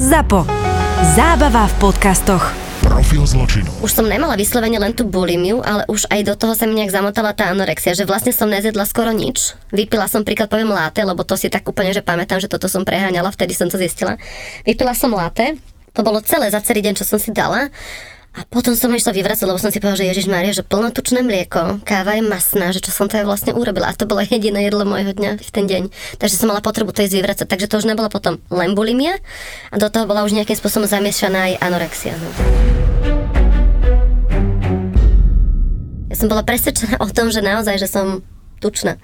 ZAPO. Zábava v podcastoch. Profil zločinu. Už som nemala vyslovene len tú bulimiu, ale už aj do toho sa mi nejak zamotala tá anorexia, že vlastne som nezjedla skoro nič. Vypila som príklad poviem láte, lebo to si tak úplne, že pamätám, že toto som preháňala, vtedy som to zistila. Vypila som láte, to bolo celé za celý deň, čo som si dala. A potom som išla vyvracať, lebo som si povedala, že Ježiš Mária, že plnotučné mlieko, káva je masná, že čo som to vlastne urobila. A to bolo jediné jedlo môjho dňa v ten deň. Takže som mala potrebu to ísť vyvracať. Takže to už nebola potom len bulimia a do toho bola už nejakým spôsobom zamiešaná aj anorexia. No. Ja som bola presvedčená o tom, že naozaj, že som tučná.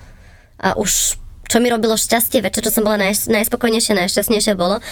A už čo mi robilo šťastie, večer, čo som bola naj, najspokojnejšia, najšťastnejšia bolo,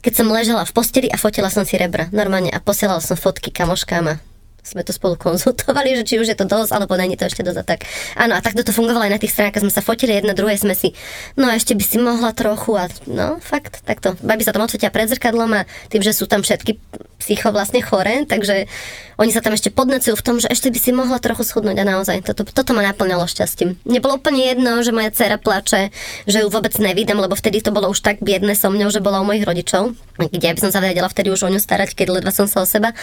keď som ležala v posteli a fotila som si rebra, normálne, a posielala som fotky kamoškám a sme to spolu konzultovali, že či už je to dosť, alebo není to ešte dosť a tak. Áno, a takto to fungovalo aj na tých stránkach, sme sa fotili jedna druhej, sme si, no a ešte by si mohla trochu a no, fakt, takto. Babi sa tam odfotia pred zrkadlom a tým, že sú tam všetky psycho vlastne chore, takže oni sa tam ešte podnecujú v tom, že ešte by si mohla trochu schudnúť a naozaj, toto, toto ma naplňalo šťastím. Nebolo úplne jedno, že moja dcera plače, že ju vôbec nevidím, lebo vtedy to bolo už tak biedne so mňou, že bola u mojich rodičov, kde ja by som sa vedela vtedy už o ňu starať, keď ledva som sa o seba.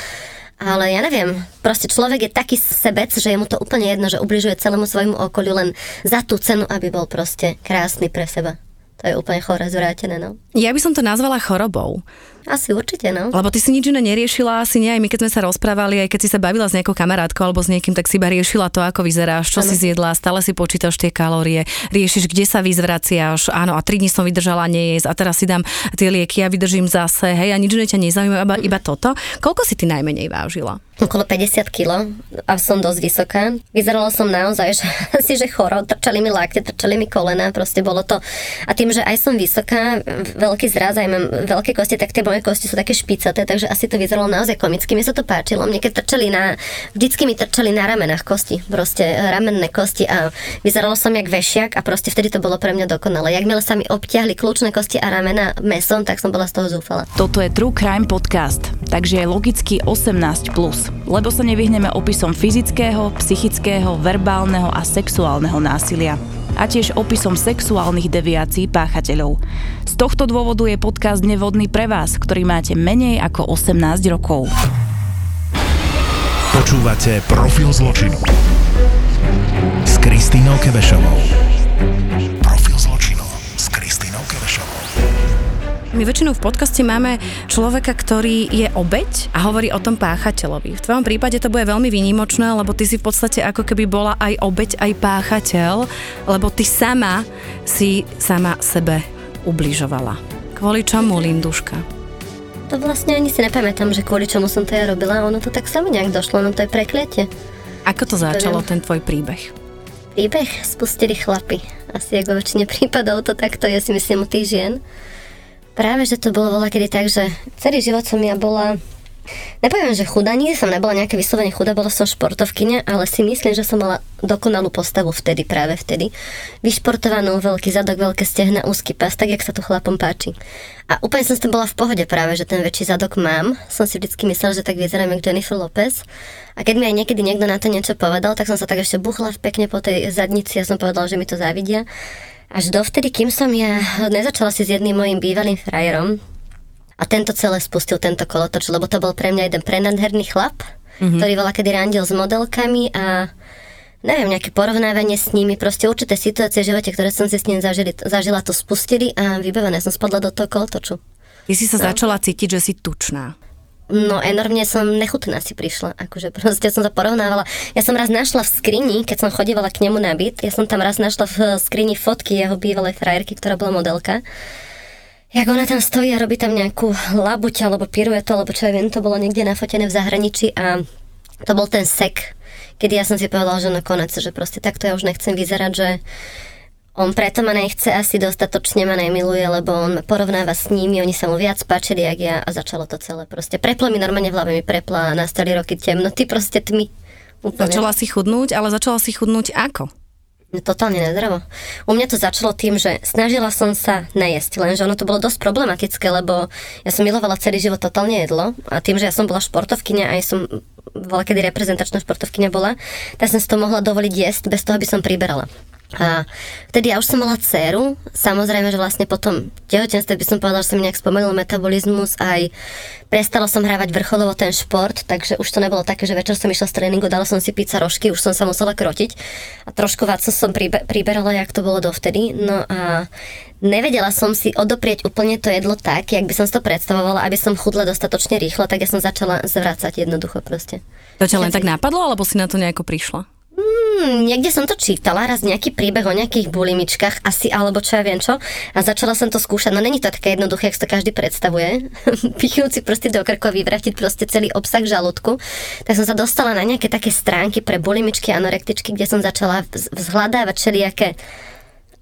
Ale ja neviem, proste človek je taký sebec, že je mu to úplne jedno, že ubližuje celému svojmu okoliu len za tú cenu, aby bol proste krásny pre seba. To je úplne chore, zvrátené, no. Ja by som to nazvala chorobou. Asi určite, no. Lebo ty si nič iné neriešila, asi nie aj my, keď sme sa rozprávali, aj keď si sa bavila s nejakou kamarátkou alebo s niekým, tak si iba riešila to, ako vyzeráš, čo ano. si zjedla, stále si počítaš tie kalórie, riešiš, kde sa vyzvraciaš, áno, a tri dní som vydržala nejesť a teraz si dám tie lieky a vydržím zase, hej, a nič iné ťa nezaujíma, iba, iba toto. Koľko si ty najmenej vážila? okolo 50 kg a som dosť vysoká. Vyzerala som naozaj, že asi, že choro, trčali mi lakte, trčali mi kolena, proste bolo to. A tým, že aj som vysoká, veľký zraz, aj mám veľké kosti, tak tie moje kosti sú také špicaté, takže asi to vyzeralo naozaj komicky. Mi sa to páčilo. Mne keď trčali na, vždycky mi trčali na ramenách kosti, proste ramenné kosti a vyzeralo som jak vešiak a proste vtedy to bolo pre mňa dokonalé. Jakmile sa mi obťahli kľúčne kosti a ramena mesom, tak som bola z toho zúfala. Toto je True Crime Podcast, takže je logicky 18+, plus, lebo sa nevyhneme opisom fyzického, psychického, verbálneho a sexuálneho násilia a tiež opisom sexuálnych deviácií páchateľov. Z tohto dôvodu je podcast nevhodný pre vás, ktorý máte menej ako 18 rokov. Počúvate Profil zločinu s Kristýnou Kebešovou. My väčšinou v podcaste máme človeka, ktorý je obeď a hovorí o tom páchateľovi. V tvojom prípade to bude veľmi výnimočné, lebo ty si v podstate ako keby bola aj obeď, aj páchateľ, lebo ty sama si sama sebe ubližovala. Kvôli čomu, Linduška? To vlastne ani si nepamätám, že kvôli čomu som to ja robila. Ono to tak sami nejak došlo, no to je prekliatie. Ako to začalo, ten tvoj príbeh? Príbeh spustili chlapy. Asi ako väčšine prípadov to takto je si myslím u tých žien. Práve, že to bolo voľa kedy tak, že celý život som ja bola Nepoviem, že chudá, nikdy som nebola nejaké vyslovene chudá, bola som športovkyňa, ale si myslím, že som mala dokonalú postavu vtedy, práve vtedy. Vyšportovanú, veľký zadok, veľké stehna, úzky pás, tak jak sa tu chlapom páči. A úplne som s tým bola v pohode práve, že ten väčší zadok mám. Som si vždycky myslela, že tak vyzerám ako Jennifer Lopez. A keď mi aj niekedy niekto na to niečo povedal, tak som sa tak ešte buchla pekne po tej zadnici a som povedala, že mi to závidia. Až dovtedy, kým som ja nezačala si s jedným mojim bývalým frajerom a tento celé spustil tento kolotoč, lebo to bol pre mňa jeden prenadherný chlap, mm-hmm. ktorý bola kedy randil s modelkami a neviem, nejaké porovnávanie s nimi, proste určité situácie v živote, ktoré som si s ním zažili, zažila, to spustili a vybavené som spadla do toho kolotoču. Ty si sa no. začala cítiť, že si tučná. No enormne som nechutná si prišla, akože proste som sa porovnávala. Ja som raz našla v skrini, keď som chodívala k nemu na byt, ja som tam raz našla v skrini fotky jeho bývalej frajerky, ktorá bola modelka. Jak ona tam stojí a robí tam nejakú labuť alebo piruetu, alebo čo ja viem, to bolo niekde nafotené v zahraničí a to bol ten sek, kedy ja som si povedala, že no konec, že proste takto ja už nechcem vyzerať, že on preto ma nechce asi dostatočne ma nemiluje, lebo on porovnáva s nimi, oni sa mu viac páčili, jak ja a začalo to celé proste. Preplo mi normálne v hlave mi prepla a nastali roky temnoty, proste tmy. Úplne. Začala si chudnúť, ale začala si chudnúť ako? No, totálne nezdravo. U mňa to začalo tým, že snažila som sa najesť, lenže ono to bolo dosť problematické, lebo ja som milovala celý život totálne jedlo a tým, že ja som bola športovkyňa a aj som bola kedy reprezentačná športovkyňa bola, tak som si to mohla dovoliť jesť bez toho, aby som priberala. A vtedy ja už som mala dceru, samozrejme, že vlastne potom tehotenstve by som povedala, že som nejak spomenul metabolizmus, aj prestala som hrávať vrcholovo ten šport, takže už to nebolo také, že večer som išla z tréningu, dala som si pizza rožky, už som sa musela krotiť a trošku váco som pribe- priberala, jak to bolo dovtedy. No a nevedela som si odoprieť úplne to jedlo tak, jak by som si to predstavovala, aby som chudla dostatočne rýchlo, tak ja som začala zvracať jednoducho proste. To ťa len tak napadlo, alebo si na to nejako prišla? Hmm, niekde som to čítala, raz nejaký príbeh o nejakých bulimičkách, asi alebo čo ja viem čo. A začala som to skúšať. No není to také jednoduché, jak to každý predstavuje. Pichnúť proste do krku a vyvratiť proste celý obsah žalúdku. Tak som sa dostala na nejaké také stránky pre bulimičky anorektičky, kde som začala vzhľadávať všelijaké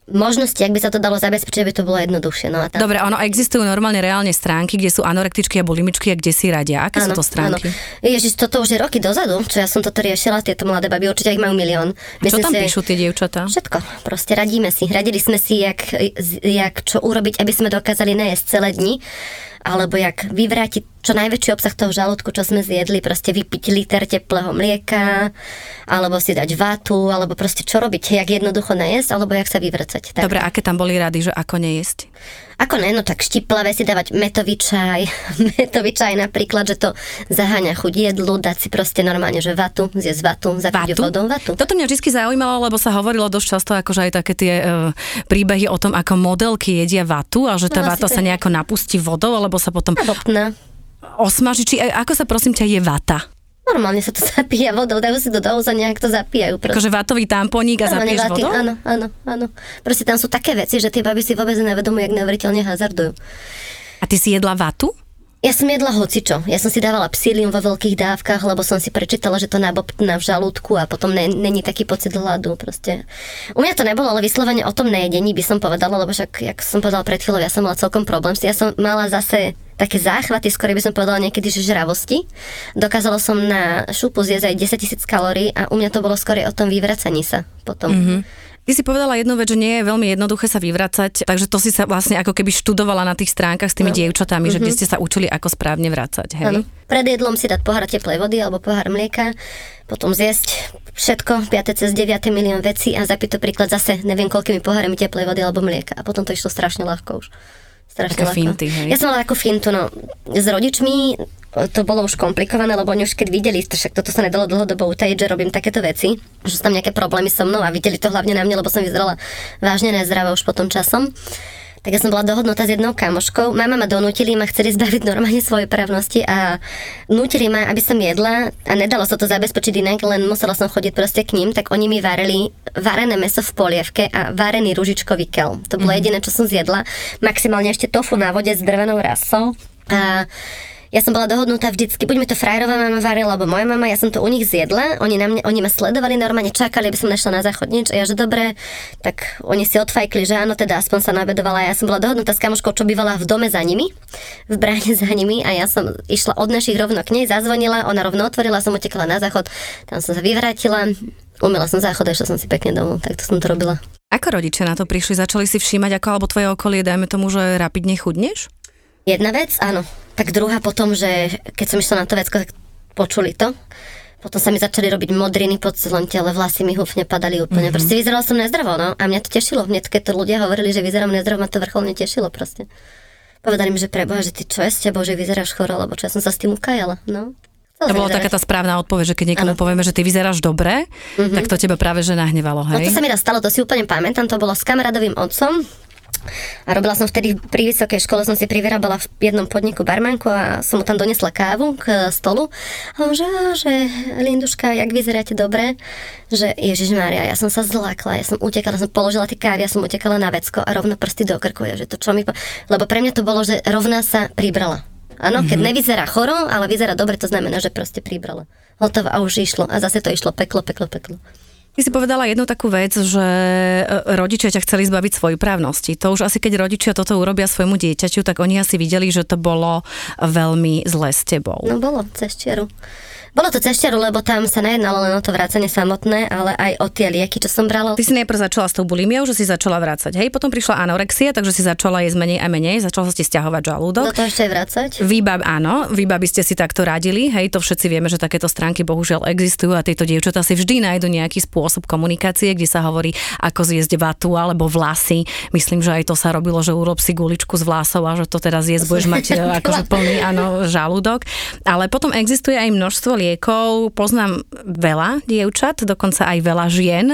možnosti, ak by sa to dalo zabezpečiť, aby to bolo jednoduchšie. No a tam... Dobre, ono existujú normálne reálne stránky, kde sú anorektičky a bulimičky a kde si radia. Aké Áno, sú to stránky? Áno. Ježiš, toto už je roky dozadu, čo ja som toto riešila, tieto mladé baby, určite ich majú milión. Čo tam si, píšu tie dievčatá? Všetko, proste radíme si. Radili sme si, jak, jak čo urobiť, aby sme dokázali nejesť celé dni alebo jak vyvrátiť čo najväčší obsah toho žalúdku, čo sme zjedli, proste vypiť liter teplého mlieka, alebo si dať vatu, alebo proste čo robiť, jak jednoducho nejesť, alebo jak sa vyvrcať. Tak. Dobre, aké tam boli rady, že ako nejesť? Ako ne, no tak štiplavé si dávať metový čaj, metový čaj napríklad, že to zaháňa chuť jedlu, dať si proste normálne, že vatu, zjesť vatu, zapiť vodou vatu. Toto mňa vždy zaujímalo, lebo sa hovorilo dosť často akože aj také tie uh, príbehy o tom, ako modelky jedia vatu a že tá no, vata sa nejako napustí vodou, alebo sa potom... Osmaží, či ako sa prosím ťa je vata? Normálne sa to zapíja vodou, dajú si do doza, nejak to zapíjajú. Akože vátový tamponík a zapiješ vaty, vodou? Áno, áno, áno. Proste tam sú také veci, že tie baby si vôbec nevedomujú, jak neuveriteľne hazardujú. A ty si jedla vatu? Ja som jedla hocičo. Ja som si dávala psílium vo veľkých dávkach, lebo som si prečítala, že to nabobtná v žalúdku a potom ne, není taký pocit hladu. Proste. U mňa to nebolo, ale vyslovene o tom nejedení by som povedala, lebo však, jak som povedala pred chvíľou, ja som mala celkom problém. Ja som mala zase také záchvaty, skôr by som povedala niekedy, že žravosti. Dokázala som na šupu zjesť aj 10 tisíc kalórií a u mňa to bolo skôr o tom vyvracaní sa potom. Mm-hmm. Ty si povedala jednu vec, že nie je veľmi jednoduché sa vyvracať, takže to si sa vlastne ako keby študovala na tých stránkach s tými no. dievčatami, mm-hmm. že kde mhm. ste sa učili, ako správne vracať. Hej? Ano. Pred jedlom si dať pohár teplej vody alebo pohár mlieka, potom zjesť všetko, 5. cez 9. milión vecí a zapiť to príklad zase neviem koľkými pohármi teplej vody alebo mlieka. A potom to išlo strašne ľahko už strašne Také finty, hej? Ja som mala takú fintu, no, s rodičmi to bolo už komplikované, lebo oni už keď videli, však toto sa nedalo dlhodobo utajiť, že robím takéto veci, že sú tam nejaké problémy so mnou a videli to hlavne na mne, lebo som vyzerala vážne nezdravé už potom časom tak ja som bola dohodnutá s jednou kamoškou. Mama ma donútili, ma chceli zbaviť normálne svoje právnosti a nutili ma, aby som jedla a nedalo sa to zabezpečiť inak, len musela som chodiť proste k ním, tak oni mi varili varené meso v polievke a varený ružičkový kel. To bolo mm-hmm. jediné, čo som zjedla. Maximálne ešte tofu na vode s drvenou rasou. A ja som bola dohodnutá vždycky, buď mi to frajerová mama varila, alebo moja mama, ja som to u nich zjedla, oni, na mňa, oni ma sledovali normálne, čakali, aby som nešla na záchod nič, a ja že dobre, tak oni si odfajkli, že áno, teda aspoň sa nabedovala. Ja som bola dohodnutá s kamoškou, čo bývala v dome za nimi, v bráne za nimi a ja som išla od našich rovno k nej, zazvonila, ona rovno otvorila, som utekla na záchod, tam som sa vyvrátila, umela som záchod a išla som si pekne domov, tak to som to robila. Ako rodičia na to prišli? Začali si všímať, ako alebo tvoje okolie, dajme tomu, že rapidne chudneš? Jedna vec, áno. Tak druhá potom, že keď som išla na to vecko, tak počuli to. Potom sa mi začali robiť modriny po celom tele, vlasy mi húfne padali úplne. Mm-hmm. Proste vyzerala som nezdravo, no. A mňa to tešilo. Hneď, keď to ľudia hovorili, že vyzerám nezdravo, ma to vrcholne tešilo proste. Povedali mi, že preboha, že ty čo je s tebou, že vyzeráš choro, lebo čo ja som sa s tým ukajala, no. To bola taká tá správna odpoveď, že keď niekomu ano. povieme, že ty vyzeráš dobre, mm-hmm. tak to teba práve že nahnevalo, hej? No to sa mi raz stalo, to si úplne pamätám, to bolo s kamarádovým otcom, a robila som vtedy pri vysokej škole, som si privyrábala v jednom podniku barmanku a som mu tam donesla kávu k stolu. A on že, že Linduška, jak vyzeráte dobre? Že Ježiš Mária, ja som sa zlákla, ja som utekala, som položila tie kávy, ja som utekala na vecko a rovno prsty do krku, že to čo mi... Po... Lebo pre mňa to bolo, že rovná sa pribrala. Áno, keď mm-hmm. nevyzerá choro, ale vyzerá dobre, to znamená, že proste pribrala. Hotovo a už išlo. A zase to išlo peklo, peklo, peklo. Ty si povedala jednu takú vec, že e, rodičia ťa chceli zbaviť svojej právnosti. To už asi keď rodičia toto urobia svojmu dieťaťu, tak oni asi videli, že to bolo veľmi zle s tebou. No bolo, cez čiaru. Bolo to cez lebo tam sa nejednalo len o to vrácanie samotné, ale aj o tie lieky, čo som brala. Ty si najprv začala s tou bulimiou, že si začala vrácať, hej? Potom prišla anorexia, takže si začala jesť menej a menej, začala sa ti stiahovať Do žalúdok. toho ešte aj vrácať. Výbab, áno, výbaby ste si takto radili, hej, to všetci vieme, že takéto stránky bohužiaľ existujú a tieto dievčatá si vždy nájdu nejaký spôsob komunikácie, kde sa hovorí, ako zjesť vatu alebo vlasy. Myslím, že aj to sa robilo, že urob si guličku z vlasov a že to teda zjesť budeš mať akože plný, áno, žalúdok. Ale potom existuje aj množstvo liekov, poznám veľa dievčat, dokonca aj veľa žien,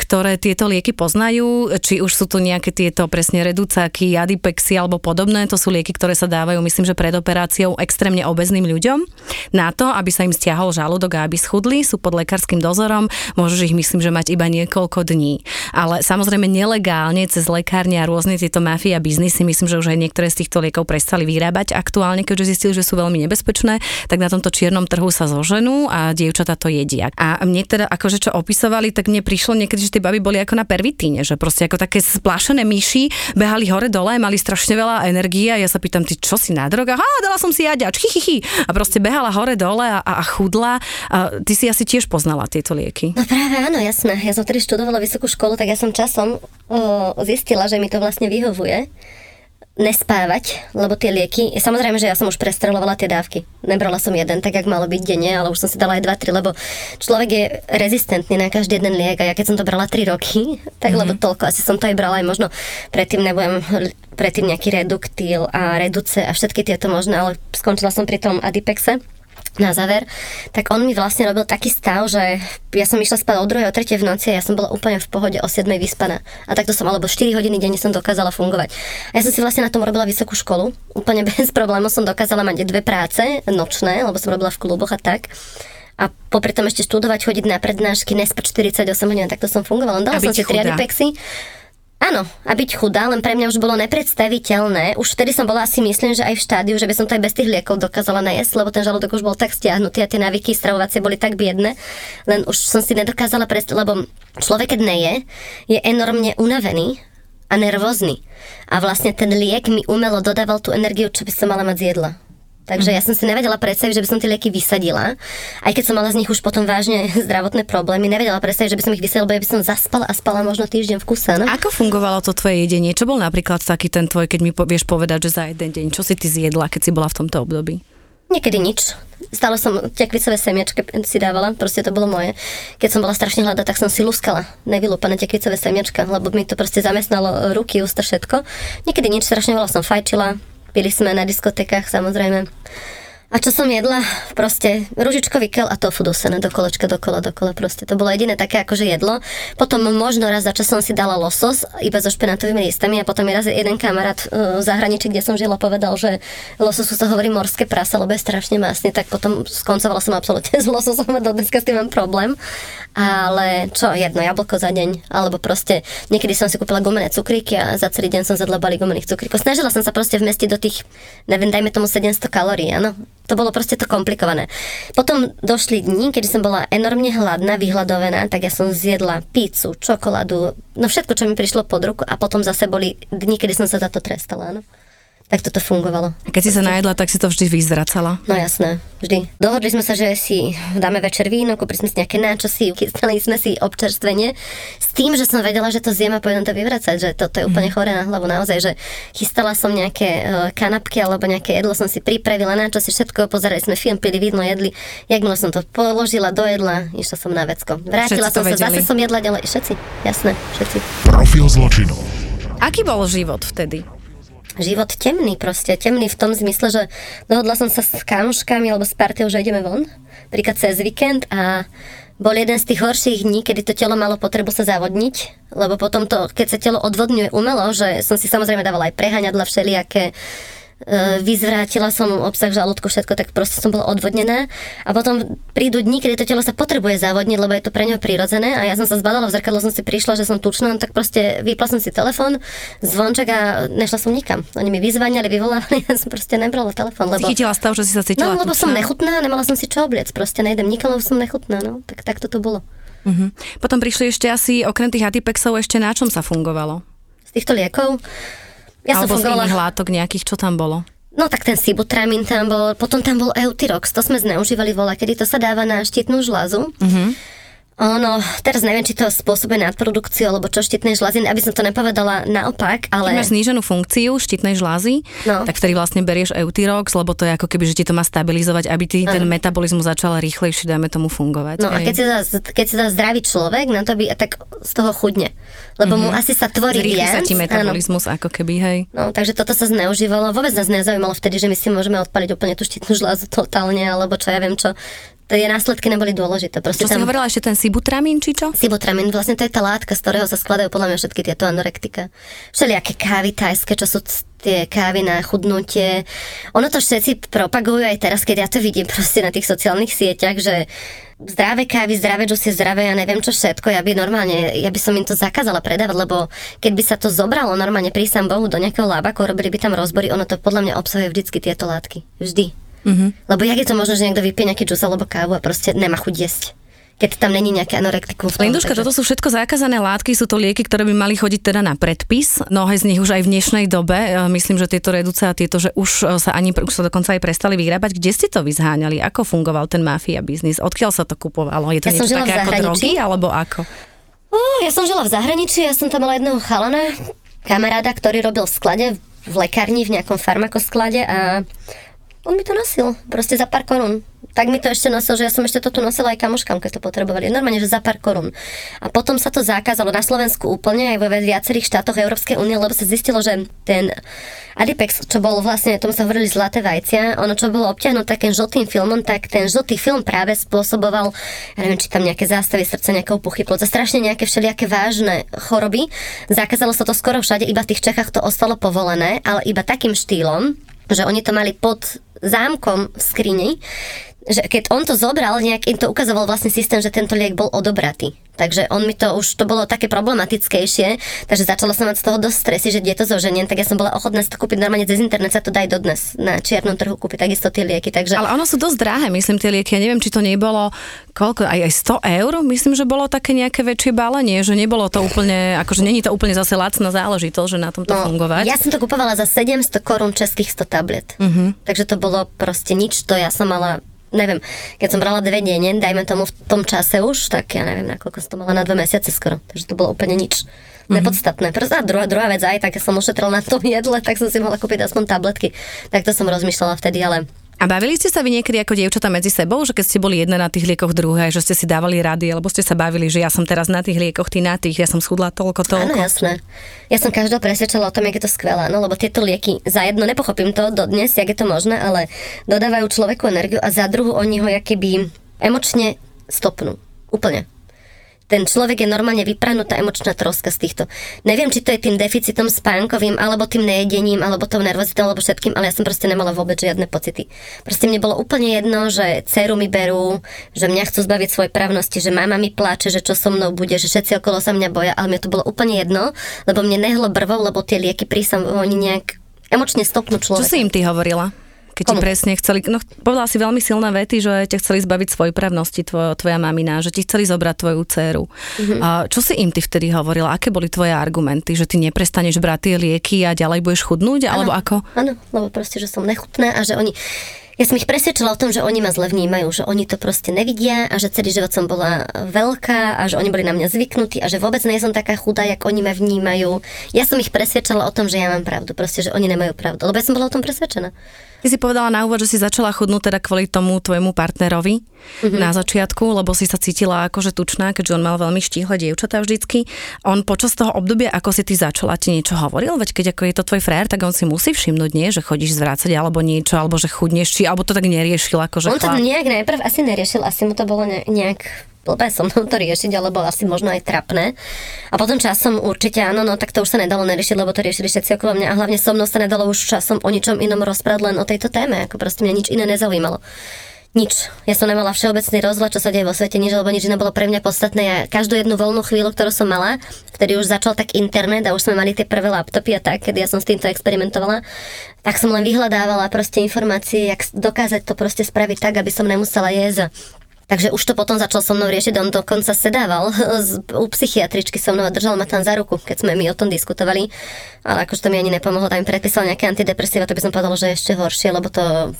ktoré tieto lieky poznajú, či už sú to nejaké tieto presne reducáky, adipexy alebo podobné, to sú lieky, ktoré sa dávajú, myslím, že pred operáciou extrémne obezným ľuďom. Na to, aby sa im stiahol žalúdok a aby schudli, sú pod lekárskym dozorom, môžeš ich myslím, že mať iba niekoľko dní. Ale samozrejme nelegálne cez lekárne a rôzne tieto mafia biznisy, myslím, že už aj niektoré z týchto liekov prestali vyrábať aktuálne, keďže zistili, že sú veľmi nebezpečné, tak na tomto čiernom trhu sa zoženú a dievčatá to jedia. A mne teda akože čo opisovali, tak mne prišlo niekedy, že tie baby boli ako na pervitíne, že proste ako také splášené myši, behali hore dole, mali strašne veľa energie a ja sa pýtam, ty čo si na drogách? Á, dala som si jaďač, hi, hi, hi. A proste behala hore dole a, a, chudla. A ty si asi tiež poznala tieto lieky. No práve áno, jasné. Ja som vtedy študovala vysokú školu, tak ja som časom o, zistila, že mi to vlastne vyhovuje nespávať, lebo tie lieky, samozrejme, že ja som už prestrelovala tie dávky. Nebrala som jeden, tak jak malo byť denne, ale už som si dala aj 2-3, lebo človek je rezistentný na každý jeden liek a ja keď som to brala 3 roky, tak mm-hmm. lebo toľko, asi som to aj brala aj možno predtým nebudem predtým nejaký reduktil a reduce a všetky tieto možné, ale skončila som pri tom Adipexe na záver, tak on mi vlastne robil taký stav, že ja som išla spať o 2. o 3. v noci a ja som bola úplne v pohode o 7. vyspaná. A takto som, alebo 4 hodiny denne som dokázala fungovať. A ja som si vlastne na tom robila vysokú školu. Úplne bez problémov som dokázala mať dve práce nočné, lebo som robila v kluboch a tak a popri tom ešte študovať, chodiť na prednášky, nespať 48 hodín, takto som fungovala. Dala som si tri chudá. adipexy. Áno, a byť chudá, len pre mňa už bolo nepredstaviteľné. Už vtedy som bola asi myslím, že aj v štádiu, že by som to aj bez tých liekov dokázala najesť, lebo ten žalúdok už bol tak stiahnutý a tie návyky stravovacie boli tak biedne. Len už som si nedokázala predstaviť, lebo človek, keď neje, je enormne unavený a nervózny. A vlastne ten liek mi umelo dodával tú energiu, čo by som mala mať z jedla. Takže ja som si nevedela predstaviť, že by som tie lieky vysadila. Aj keď som mala z nich už potom vážne zdravotné problémy, nevedela predstaviť, že by som ich vysadila, lebo ja by som zaspala a spala možno týždeň v kuse. No? Ako fungovalo to tvoje jedenie? Čo bol napríklad taký ten tvoj, keď mi vieš povedať, že za jeden deň, čo si ty zjedla, keď si bola v tomto období? Niekedy nič. Stále som tekvicové semiačky si dávala, proste to bolo moje. Keď som bola strašne hľadá, tak som si luskala nevylúpané tekvicové semiačka, lebo mi to proste zamestnalo ruky, ústa, všetko. Niekedy nič, strašne veľa som fajčila, pili sme na diskotekách samozrejme. A čo som jedla? Proste ružičkový kel a tofu dusené do kolečka, dokola, dokola proste. To bolo jediné také akože jedlo. Potom možno raz za čas som si dala losos, iba so špenátovými listami a potom raz jeden kamarát uh, v zahraničí, kde som žila, povedal, že lososu sa hovorí morské prasa, lebo je strašne masný, tak potom skoncovala som absolútne s lososom a do dneska s tým mám problém. Ale čo, jedno jablko za deň, alebo proste niekedy som si kúpila gumené cukríky a za celý deň som zadla balík gumených cukríkov. Snažila som sa proste vmestiť do tých, neviem, dajme tomu 700 kalórií, áno. To bolo proste to komplikované. Potom došli dni, keď som bola enormne hladná, vyhľadovená, tak ja som zjedla pizzu, čokoládu, no všetko, čo mi prišlo pod ruku a potom zase boli dni, kedy som sa za to trestala, áno. Tak toto fungovalo. A keď si sa najedla, tak si to vždy vyzvracala. No jasné, vždy. Dohodli sme sa, že si dáme večer víno, kúpili sme si nejaké náčasy, chystali sme si občerstvenie s tým, že som vedela, že to zjem a pôjdem to vyvracať, že toto je úplne chore na hlavu naozaj, že chystala som nejaké uh, kanapky alebo nejaké jedlo som si pripravila, náčasy, všetko, pozerali sme film, pili víno, jedli. Jakmile som to položila do jedla, išla som na vecko. Vrátila Všetci to som sa, vedeli. zase som jedla ďalej. Všetci, jasné, všetci. Profil zločinu. Aký bol život vtedy? Život temný proste, temný v tom zmysle, že dohodla som sa s kamoškami alebo s partiou, že ideme von, príklad cez víkend a bol jeden z tých horších dní, kedy to telo malo potrebu sa zavodniť, lebo potom to, keď sa telo odvodňuje umelo, že som si samozrejme dávala aj prehaňadla všelijaké, vyzvrátila som obsah žalúdku, všetko, tak proste som bola odvodnená. A potom prídu dni, kedy to telo sa potrebuje zavodniť, lebo je to pre neho prirodzené. A ja som sa zbadala v zrkadle, som si prišla, že som tučná, no tak proste vypla som si telefón, zvonček a nešla som nikam. Oni mi vyzvaniali, vyvolávali, ja som proste nebrala telefón, lebo... Chytila stav, že si sa cítila No, lebo som tučná? nechutná, nemala som si čo obliec, proste nejdem nikam, lebo som nechutná, no. Tak, tak to bolo. Mhm. Potom prišli ešte asi, okrem tých atipexov, ešte na čom sa fungovalo? Z týchto liekov, ja Alebo som z fungovala... iných látok nejakých, čo tam bolo? No tak ten sibutramín tam bol, potom tam bol Eutirox, to sme zneužívali voľa, kedy to sa dáva na štítnu žľazu. Mm-hmm. Ono, teraz neviem, či to spôsobuje nadprodukciu, alebo čo štítnej žľazy, aby som to nepovedala naopak, ale... Keď máš zníženú funkciu štítnej žľazy, No. tak vtedy vlastne berieš Eutirox, lebo to je ako keby, že ti to má stabilizovať, aby ti ten metabolizmus začal rýchlejšie, dajme tomu, fungovať. No a hej. keď si, dá, keď si dá zdravý človek, na to by tak z toho chudne. Lebo mu asi sa tvorí Zrýchli viac. sa ti áno. metabolizmus, ako keby, hej. No, takže toto sa zneužívalo. Vôbec nás nezaujímalo vtedy, že my si môžeme odpaliť úplne tú štítnu žľazu totálne, alebo čo ja viem čo. Tie následky neboli dôležité. Proste Čo si hovorila ešte ten sibutramín, či čo? Sibutramín, vlastne to je tá látka, z ktorého sa skladajú podľa mňa všetky tieto anorektika. Všelijaké kávy tajské, čo sú tie kávy na chudnutie. Ono to všetci propagujú aj teraz, keď ja to vidím proste na tých sociálnych sieťach, že zdravé kávy, zdravé džusy, zdravé ja neviem čo všetko, ja by normálne, ja by som im to zakázala predávať, lebo keď by sa to zobralo normálne pri sám Bohu do nejakého lábaku, robili by tam rozbory, ono to podľa mňa obsahuje vždycky tieto látky. Vždy. Mm-hmm. Lebo jak je to možné, že niekto vypije nejaký džus alebo kávu a proste nemá chuť jesť? Keď tam není nejaké anorektikum. Linduška, toto sú všetko zakázané látky, sú to lieky, ktoré by mali chodiť teda na predpis. Mnohé z nich už aj v dnešnej dobe, e, myslím, že tieto reduce a tieto, že už e, sa ani, už sa dokonca aj prestali vyrábať. Kde ste to vyzháňali? Ako fungoval ten mafia biznis? Odkiaľ sa to kupovalo? Je to Ja niečo také ako drogy, alebo ako? Ó, ja som žila v zahraničí, ja som tam mala jedného chalana, kamaráda, ktorý robil v sklade, v lekárni, v nejakom farmakosklade a on mi to nosil, proste za pár korún. Tak mi to ešte nosil, že ja som ešte to tu nosila aj kamoškám, keď to potrebovali. Normálne, že za pár korún. A potom sa to zakázalo na Slovensku úplne aj vo viacerých štátoch Európskej únie, lebo sa zistilo, že ten Adipex, čo bol vlastne, tomu sa hovorili zlaté vajcia, ono čo bolo obťahnuté takým žltým filmom, tak ten žltý film práve spôsoboval, ja neviem, či tam nejaké zástavy srdca, nejaké opuchy plúca, strašne nejaké všelijaké vážne choroby. Zakázalo sa to skoro všade, iba v tých Čechách to ostalo povolené, ale iba takým štýlom, že oni to mali pod zámkom v skrini, že keď on to zobral, nejak im to ukazoval vlastne systém, že tento liek bol odobratý. Takže on mi to už, to bolo také problematickejšie, takže začala som mať z toho dosť stresy, že kde to zoženiem, tak ja som bola ochotná si to kúpiť normálne cez internet, sa to daj dodnes na čiernom trhu kúpiť takisto tie lieky. Takže Ale ono sú dosť drahé, myslím, tie lieky. Ja neviem, či to nebolo, koľko, aj, aj 100 eur, myslím, že bolo také nejaké väčšie balenie, že nebolo to úplne, akože není to úplne zase lacná záležitosť, že na tom to fungovať. No, Ja som to kupovala za 700 korún českých 100 tablet. Uh-huh. Takže to bolo proste nič, to ja som mala neviem, keď som brala dve denne, dajme tomu v tom čase už, tak ja neviem, nakoľko som to mala na dve mesiace skoro. Takže to bolo úplne nič. Mhm. Nepodstatné. Proste a druhá, druhá vec, aj tak keď som ušetrila na tom jedle, tak som si mohla kúpiť aspoň tabletky. Tak to som rozmýšľala vtedy, ale A bavili ste sa vy niekedy ako dievčatá medzi sebou, že keď ste boli jedna na tých liekoch, druhé, že ste si dávali rady, alebo ste sa bavili, že ja som teraz na tých liekoch, ty na tých, ja som schudla toľko, Áno, toľko. jasné. Ja som každého presvedčala o tom, jak je to skvelé, no lebo tieto lieky za jedno nepochopím to dodnes, jak je to možné, ale dodávajú človeku energiu a za druhú oni ho keby emočne stopnú. Úplne. Ten človek je normálne vypranutá emočná troska z týchto. Neviem, či to je tým deficitom spánkovým, alebo tým nejedením, alebo tou nervozitou, alebo všetkým, ale ja som proste nemala vôbec žiadne pocity. Proste mne bolo úplne jedno, že dceru mi berú, že mňa chcú zbaviť svojej právnosti, že mama mi pláče, že čo so mnou bude, že všetci okolo sa mňa boja, ale mne to bolo úplne jedno, lebo mne nehlo brvou, lebo tie lieky prísam, oni nejak emočne stopnú Čo človeka. si im ty hovorila? Keď ti Komu? presne chceli, no povedala si veľmi silné vety, že ťa chceli zbaviť svojej pravnosti, tvoja, tvoja mamina, že ti chceli zobrať tvoju dceru. Mhm. A čo si im ty vtedy hovorila? Aké boli tvoje argumenty? Že ty neprestaneš brať tie lieky a ďalej budeš chudnúť? Alebo ako? Áno, lebo proste, že som nechutná a že oni... Ja som ich presvedčila o tom, že oni ma zle vnímajú, že oni to proste nevidia a že celý život som bola veľká a že oni boli na mňa zvyknutí a že vôbec nie som taká chudá, jak oni ma vnímajú. Ja som ich presvedčala o tom, že ja mám pravdu, proste, že oni nemajú pravdu, lebo ja som bola o tom presvedčená. Ty si povedala na úvod, že si začala chudnúť teda kvôli tomu tvojemu partnerovi mm-hmm. na začiatku, lebo si sa cítila akože tučná, keďže on mal veľmi štíhle dievčatá vždycky. On počas toho obdobia, ako si ty začala, ti niečo hovoril? Veď keď ako je to tvoj frér, tak on si musí všimnúť, nie? Že chodíš zvrácať alebo niečo, alebo že chudneš, či, alebo to tak neriešil, akože On to chlap. nejak najprv asi neriešil, asi mu to bolo ne- nejak blbé so to riešiť, alebo asi možno aj trapné. A potom časom určite áno, no tak to už sa nedalo neriešiť, lebo to riešili všetci okolo mňa a hlavne so mnou sa nedalo už časom o ničom inom rozprávať len o tejto téme, ako proste mňa nič iné nezaujímalo. Nič. Ja som nemala všeobecný rozhľad, čo sa deje vo svete, nič, lebo nič iné bolo pre mňa podstatné. Ja každú jednu voľnú chvíľu, ktorú som mala, vtedy už začal tak internet a už sme mali tie prvé laptopy a tak, kedy ja som s týmto experimentovala, tak som len vyhľadávala proste informácie, jak dokázať to proste spraviť tak, aby som nemusela jesť. Takže už to potom začal so mnou riešiť, on dokonca sedával u psychiatričky so mnou a držal ma tam za ruku, keď sme my o tom diskutovali. Ale akože to mi ani nepomohlo, tam mi predpísal nejaké antidepresíva, to by som povedala, že je ešte horšie, lebo to,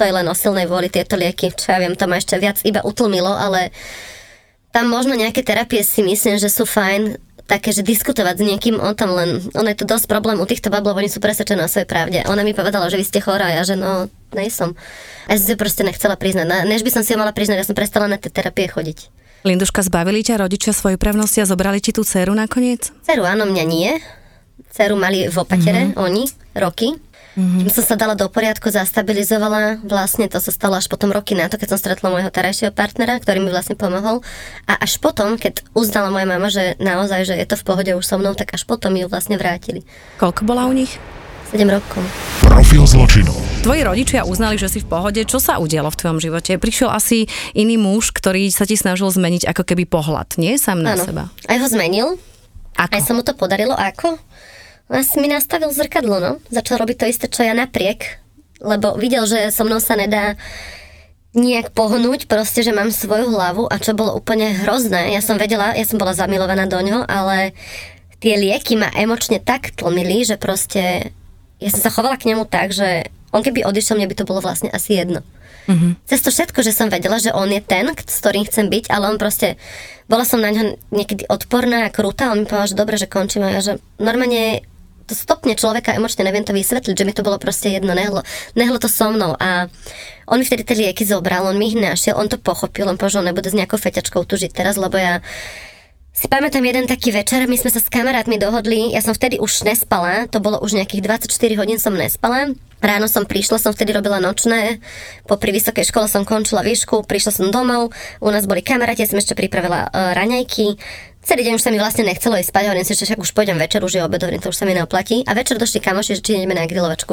to je len o silnej vôli tieto lieky, čo ja viem, to ma ešte viac iba utlmilo, ale tam možno nejaké terapie si myslím, že sú fajn, také, že diskutovať s niekým o tom len, ono je to dosť problém u týchto bablov, oni sú presvedčené o svojej pravde. Ona mi povedala, že vy ste chorá, ja že no, nejsom. A ja si proste nechcela priznať. Než by som si ho mala priznať, ja som prestala na tie terapie chodiť. Linduška, zbavili ťa rodičia svojej pravnosti a zobrali ti tú dceru nakoniec? Ceru áno, mňa nie. Ceru mali v opatere, mm-hmm. oni, roky. Mm-hmm. Som sa dala do poriadku, zastabilizovala, vlastne to sa stalo až potom roky na to, keď som stretla môjho terajšieho partnera, ktorý mi vlastne pomohol. A až potom, keď uznala moja mama, že naozaj, že je to v pohode už so mnou, tak až potom ju vlastne vrátili. Koľko bola u nich? 7 rokov. Profil zločinu. Tvoji rodičia uznali, že si v pohode. Čo sa udialo v tvojom živote? Prišiel asi iný muž, ktorý sa ti snažil zmeniť ako keby pohľad, nie? Sám na Áno. seba. Aj ho zmenil. Ako? Aj sa mu to podarilo. Ako? Vlastne mi nastavil zrkadlo, no. Začal robiť to isté, čo ja napriek. Lebo videl, že so mnou sa nedá nejak pohnúť, proste, že mám svoju hlavu a čo bolo úplne hrozné. Ja som vedela, ja som bola zamilovaná do ňoho, ale tie lieky ma emočne tak tlmili, že proste ja som sa chovala k nemu tak, že on keby odišiel, mne by to bolo vlastne asi jedno. Mm-hmm. Cez to všetko, že som vedela, že on je ten, s ktorým chcem byť, ale on proste, bola som na ňo niekedy odporná a krúta, on mi povedal, že dobre, že končím a ja, že normálne to stopne človeka emočne, neviem to vysvetliť, že mi to bolo proste jedno, nehlo, nehlo to so mnou a on mi vtedy tie lieky zobral, on mi ich našiel, on to pochopil, on povedal, nebude s nejakou feťačkou tu žiť teraz, lebo ja si pamätám jeden taký večer, my sme sa s kamarátmi dohodli, ja som vtedy už nespala, to bolo už nejakých 24 hodín som nespala. Ráno som prišla, som vtedy robila nočné, popri vysokej škole som končila výšku, prišla som domov, u nás boli kamaráti, som ešte pripravila uh, raňajky, Celý deň už sa mi vlastne nechcelo ísť spať, hovorím si, že však už pôjdem večer, už je obed, hovorím, to už sa mi neoplatí. A večer došli kamoši, že či ideme na grilovačku.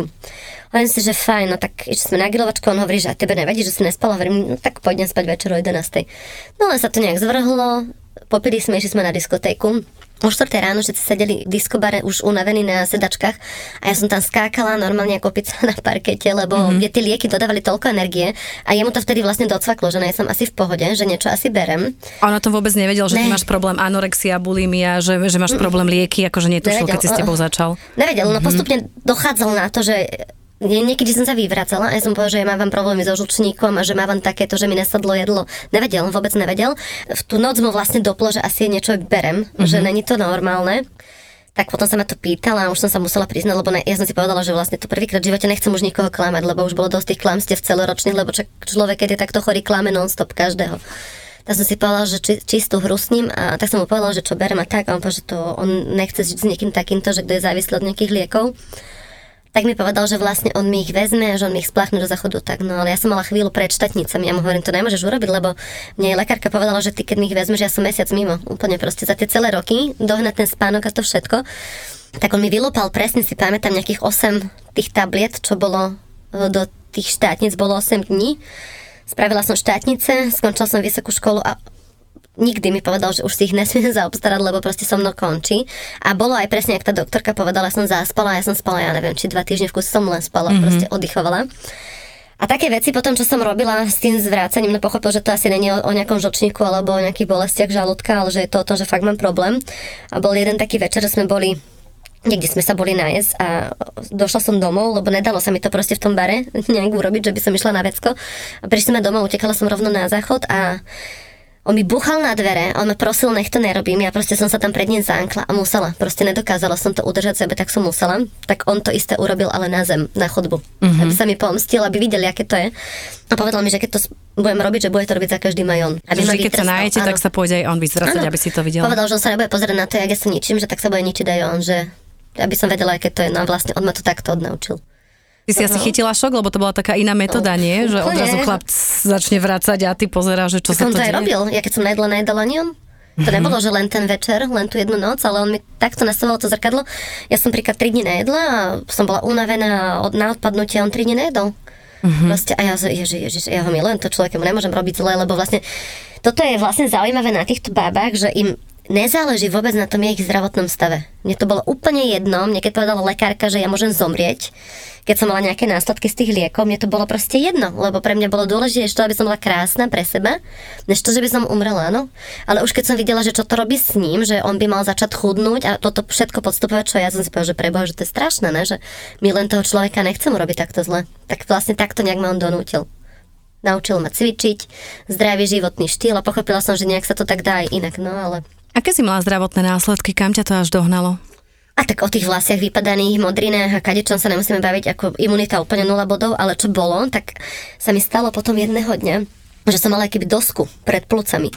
Hovorím si, že fajn, no tak išli sme na grilovačku, on hovorí, že a tebe nevadí, že si nespala, hovorím, no tak pôjdem spať večer o 11. No ale sa to nejak zvrhlo, popili sme, išli sme na diskotéku. O 4 ráno všetci sedeli v diskobare už unavení na sedačkách a ja som tam skákala normálne ako pica na parkete, lebo mm-hmm. tie lieky dodávali toľko energie a jemu to vtedy vlastne docvaklo, že no ja som asi v pohode, že niečo asi berem. A on o tom vôbec nevedel, že ty Ne. máš problém anorexia, bulimia, že, že máš problém lieky, akože netušil, keď si s Nevedel, tebou uh-uh. začal. Nevedel, no postupne dochádzal na to, že nie, niekedy som sa vyvracala a ja som povedala, že ja mávam problémy so žlčníkom a že mávam takéto, že mi nesadlo jedlo. Nevedel, vôbec nevedel. V tú noc mu vlastne doplo, že asi niečo berem, mm-hmm. že není to normálne. Tak potom sa ma to pýtala a už som sa musela priznať, lebo ne, ja som si povedala, že vlastne to prvýkrát v živote nechcem už nikoho klamať, lebo už bolo dosť tých klamstiev celoročných, lebo človek, keď je takto chorý, klame non-stop každého. Tak som si povedala, že či, čistú hru s ním a tak som mu povedala, že čo berem a tak a on povedal, že to on nechce žiť s niekým takýmto, že kto je závislý od nejakých liekov tak mi povedal, že vlastne on mi ich vezme a že on mi ich spláchne do záchodu. Tak no, ale ja som mala chvíľu pred štátnicami. Ja mu hovorím, to nemôžeš urobiť, lebo mne lekárka povedala, že ty keď mi ich vezmeš, ja som mesiac mimo. Úplne proste za tie celé roky, dohnať ten spánok a to všetko. Tak on mi vylúpal, presne si pamätám, nejakých 8 tých tabliet, čo bolo e, do tých štátnic, bolo 8 dní. Spravila som štátnice, skončila som vysokú školu a nikdy mi povedal, že už si ich nesmiem zaobstarať, lebo proste so mnou končí. A bolo aj presne, ak tá doktorka povedala, som zaspala, ja som spala, ja neviem, či dva týždne v kuse som len spala, mm-hmm. proste oddychovala. A také veci potom, čo som robila s tým zvrácením, no pochopil, že to asi není o, o nejakom žlčníku alebo o nejakých bolestiach žalúdka, ale že je to o tom, že fakt mám problém. A bol jeden taký večer, že sme boli niekde sme sa boli nájsť a došla som domov, lebo nedalo sa mi to proste v tom bare nejak urobiť, že by som išla na vecko. A prišli sme domov, utekala som rovno na záchod a on mi buchal na dvere, on ma prosil, nech to nerobím, ja proste som sa tam pred ním zánkla a musela, proste nedokázala som to udržať sebe, tak som musela. Tak on to isté urobil, ale na zem, na chodbu. Mm-hmm. Aby sa mi pomstil, aby videli, aké to je. A povedal mi, že keď to budem robiť, že bude to robiť za každým aj on. Aby Že keď sa najete, tak sa pôjde aj on vyzvracať, Áno. aby si to videl. Povedal, že on sa nebude pozerať na to, jak ja sa ničím, že tak sa bude ničiť aj on, že aby som vedela, aké to je. No a vlastne on ma to takto odnaučil. Ty si asi chytila šok, lebo to bola taká iná metóda, nie? Že odrazu chlap začne vracať a ty pozeráš, že čo Tak sa to to aj deje. robil. Ja keď som najedla, najedala ani on. To nebolo, že len ten večer, len tú jednu noc, ale on mi takto nastavoval to zrkadlo. Ja som príklad 3 dní nejedla a som bola unavená od, na odpadnutie a on 3 dní nejedol. Mm-hmm. Proste, a ja, ježi, ježiš, ja ho milujem, to človeku nemôžem robiť zle, lebo vlastne toto je vlastne zaujímavé na týchto bábach, že im nezáleží vôbec na tom ich zdravotnom stave. Mne to bolo úplne jedno, mne keď povedala lekárka, že ja môžem zomrieť, keď som mala nejaké následky z tých liekov, mne to bolo proste jedno, lebo pre mňa bolo dôležité to, aby som bola krásna pre seba, než to, že by som umrela, no. Ale už keď som videla, že čo to robí s ním, že on by mal začať chudnúť a toto všetko podstupovať, čo ja som si povedala, že preboha, že to je strašné, ne? že my len toho človeka nechcem robiť takto zle. Tak vlastne takto nejak ma on donútil naučil ma cvičiť, zdravý životný štýl a pochopila som, že nejak sa to tak dá aj inak, no ale Aké si mala zdravotné následky? Kam ťa to až dohnalo? A tak o tých vlasiach vypadaných, modrinách a kadečom sa nemusíme baviť, ako imunita úplne nula bodov, ale čo bolo, tak sa mi stalo potom jedného dňa, že som mala keby dosku pred plúcami.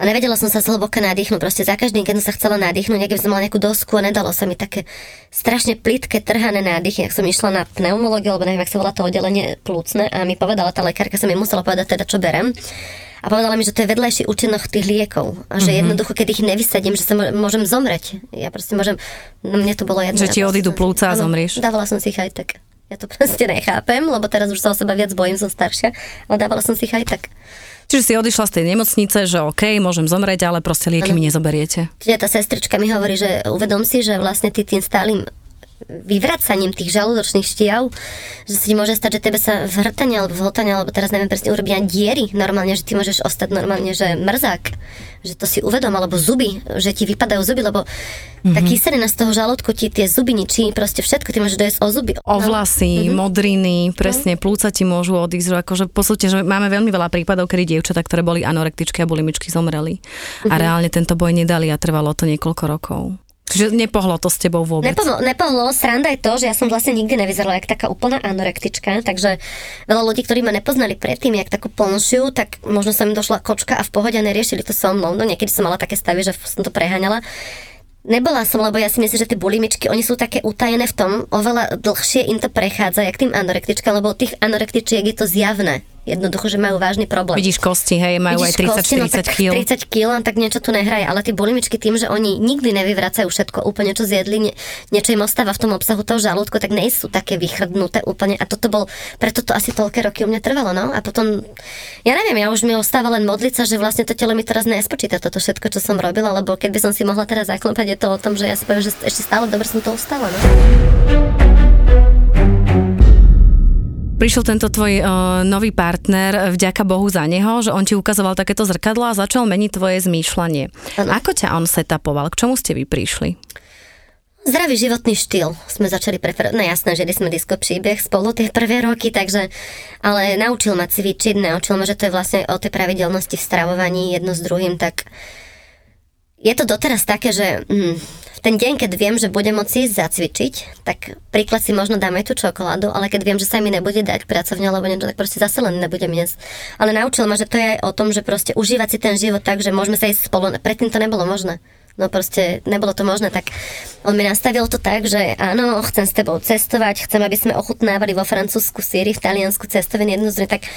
A nevedela som sa zhlboka nadýchnuť. Proste za každým, keď som sa chcela nadýchnuť, niekde som mala nejakú dosku a nedalo sa mi také strašne plitké, trhané nádychy. Ak som išla na pneumológiu, alebo neviem, ak sa volá to oddelenie plúcne a mi povedala tá lekárka, sa mi musela povedať teda, čo berem a povedala mi, že to je vedľajší účinok tých liekov a že mm-hmm. jednoducho, keď ich nevysadím, že sa môžem zomrieť. Ja proste môžem, no mne to bolo jedno. Že ti odídu plúca a zomrieš. Dávala som si ich aj tak. Ja to proste nechápem, lebo teraz už sa o seba viac bojím, som staršia, ale dávala som si ich aj tak. Čiže si odišla z tej nemocnice, že OK, môžem zomrieť, ale proste lieky ano. mi nezoberiete. Čiže tá sestrička mi hovorí, že uvedom si, že vlastne ty tým stálym vyvracaním tých žalúdočných štiav, že si môže stať, že tebe sa v hrtane alebo v hltane, alebo teraz neviem presne, urobia diery normálne, že ty môžeš ostať normálne, že mrzák, že to si uvedom, alebo zuby, že ti vypadajú zuby, lebo mm-hmm. tá kyselina z toho žalúdku ti tie zuby ničí, proste všetko, ty môžeš dojsť o zuby. O vlasy, mm-hmm. modriny, presne, no. plúca ti môžu odísť, akože v podstate, že máme veľmi veľa prípadov, kedy dievčatá, ktoré boli anorektičky a bulimičky zomreli. Mm-hmm. A mhm. reálne tento boj nedali a trvalo to niekoľko rokov. Čiže nepohlo to s tebou vôbec? Nepohlo, nepohlo. Sranda je to, že ja som vlastne nikdy nevyzerala jak taká úplná anorektička, takže veľa ľudí, ktorí ma nepoznali predtým, jak takú plnšiu, tak možno sa mi došla kočka a v pohode neriešili to so mnou. No niekedy som mala také stavy, že som to preháňala. Nebola som, lebo ja si myslím, že tie bulimičky, oni sú také utajené v tom, oveľa dlhšie im to prechádza, jak tým anorektičkám, lebo tých anorektičiek je to zjavné jednoducho, že majú vážny problém. Vidíš kosti, hej, majú Vidíš aj 30-40 no, kg. 30 kg, tak niečo tu nehraje, ale tie bulimičky tým, že oni nikdy nevyvracajú všetko, úplne čo zjedli, nie, niečo im ostáva v tom obsahu toho žalúdku, tak nie sú také vychrdnuté úplne. A toto bol, preto to asi toľké roky u mňa trvalo, no. A potom, ja neviem, ja už mi ostáva len modliť sa, že vlastne to telo mi teraz nespočíta toto všetko, čo som robila, lebo keď by som si mohla teraz zaklopať, je to o tom, že ja si poviem, že ešte stále dobre som to ostala, no. Prišiel tento tvoj uh, nový partner, vďaka Bohu za neho, že on ti ukazoval takéto zrkadlo a začal meniť tvoje zmýšľanie. Ano. Ako ťa on setapoval? K čomu ste vy prišli? Zdravý životný štýl sme začali preferovať. No jasné, že sme disko príbeh spolu tie prvé roky, takže, ale naučil ma cvičiť, naučil ma, že to je vlastne o tej pravidelnosti v stravovaní jedno s druhým, tak je to doteraz také, že mm, ten deň, keď viem, že budem môcť ísť zacvičiť, tak príklad si možno dáme tú čokoládu, ale keď viem, že sa mi nebude dať pracovne alebo niečo, tak proste zase len nebudem jesť. Ale naučil ma, že to je aj o tom, že proste užívať si ten život tak, že môžeme sa ísť spolu. Predtým to nebolo možné. No proste nebolo to možné, tak on mi nastavil to tak, že áno, chcem s tebou cestovať, chcem, aby sme ochutnávali vo Francúzsku síry, v Taliansku cestoviny jednu tak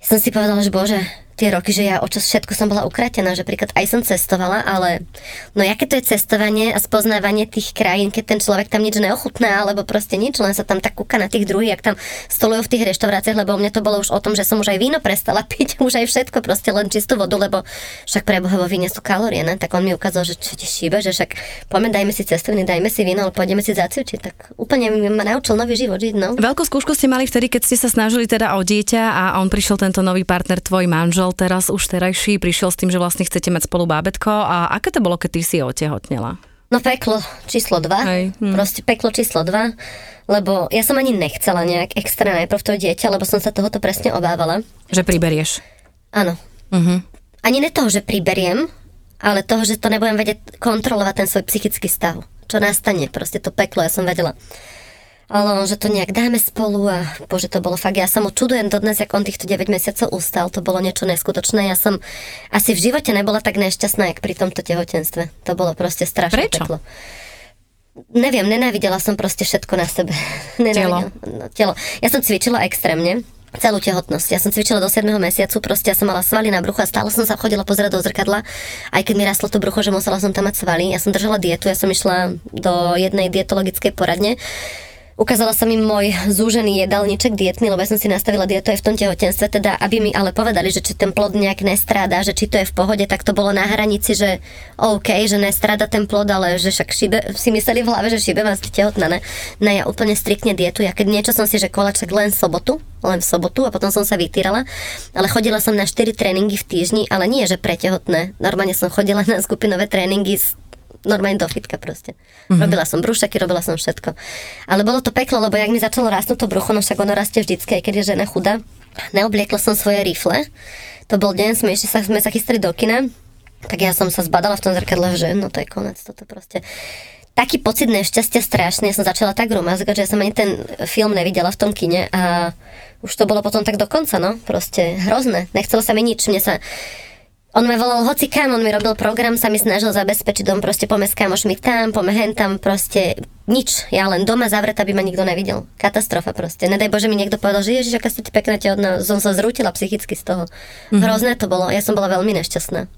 som si povedala, že bože, tie roky, že ja očas všetko som bola ukratená, že príklad aj som cestovala, ale no jaké to je cestovanie a spoznávanie tých krajín, keď ten človek tam nič neochutná, alebo proste nič, len sa tam tak kúka na tých druhých, ak tam stolujú v tých reštauráciách, lebo mne to bolo už o tom, že som už aj víno prestala piť, už aj všetko, proste len čistú vodu, lebo však pre Boha vo víne sú kalórie, ne? tak on mi ukázal, že čo ti šíbe, že však poďme, dajme si cestovný, dajme si víno, ale pôjdeme si zacvičiť, tak úplne ma naučil nový život žiť, no. Veľkú skúšku ste mali vtedy, keď ste sa snažili teda o dieťa a on prišiel tento nový partner, tvoj manžel manžel teraz už terajší prišiel s tým, že vlastne chcete mať spolu bábetko a aké to bolo, keď ty si otehotnela? No peklo číslo 2, hm. proste peklo číslo 2, lebo ja som ani nechcela nejak extra najprv to dieťa, lebo som sa tohoto presne obávala. Že priberieš? Áno. Uh-huh. Ani ne toho, že priberiem, ale toho, že to nebudem vedieť kontrolovať ten svoj psychický stav. Čo nastane, proste to peklo, ja som vedela ale on, že to nejak dáme spolu a bože, to bolo fakt, ja sa mu čudujem dodnes, ako on týchto 9 mesiacov ustal, to bolo niečo neskutočné, ja som asi v živote nebola tak nešťastná, jak pri tomto tehotenstve. To bolo proste strašné Prečo? peklo. Neviem, nenávidela som proste všetko na sebe. Telo. No, telo. Ja som cvičila extrémne, celú tehotnosť. Ja som cvičila do 7. mesiacu, proste ja som mala svaly na bruchu a stále som sa chodila pozerať do zrkadla, aj keď mi rastlo to brucho, že musela som tam mať svaly. Ja som držala dietu, ja som išla do jednej dietologickej poradne Ukázala sa mi môj zúžený jedálniček dietný, lebo ja som si nastavila dietu aj v tom tehotenstve, teda aby mi ale povedali, že či ten plod nejak nestráda, že či to je v pohode, tak to bolo na hranici, že OK, že nestráda ten plod, ale že však šibe, si mysleli v hlave, že šibe vás tehotná, ne? No ja úplne striktne dietu, ja keď niečo som si, že kolaček len v sobotu, len v sobotu a potom som sa vytýrala, ale chodila som na 4 tréningy v týždni, ale nie, že pre tehotné. Normálne som chodila na skupinové tréningy s normálne do fitka proste. Mm-hmm. Robila som brúšaky, robila som všetko. Ale bolo to peklo, lebo jak mi začalo rásnuť to brucho, no však ono rastie vždycky, aj keď je žena chudá. Neobliekla som svoje rifle. To bol deň, sme ešte sa, sme sa chystali do kina, tak ja som sa zbadala v tom zrkadle, že no to je konec, toto proste taký pocit nešťastia strašný. Ja som začala tak rumazgať, že ja som ani ten film nevidela v tom kine a už to bolo potom tak do konca, no. Proste hrozné. Nechcelo sa mi nič. Mne sa on ma volal hoci kam, on mi robil program, sa mi snažil zabezpečiť dom, proste pome s kamošmi tam, pome hen tam, proste nič. Ja len doma zavretá, aby ma nikto nevidel. Katastrofa proste. Nedaj Bože mi niekto povedal, že ježiš, aká ste ti pekná tehotná. Som sa zrútila psychicky z toho. Mm-hmm. Hrozné to bolo. Ja som bola veľmi nešťastná.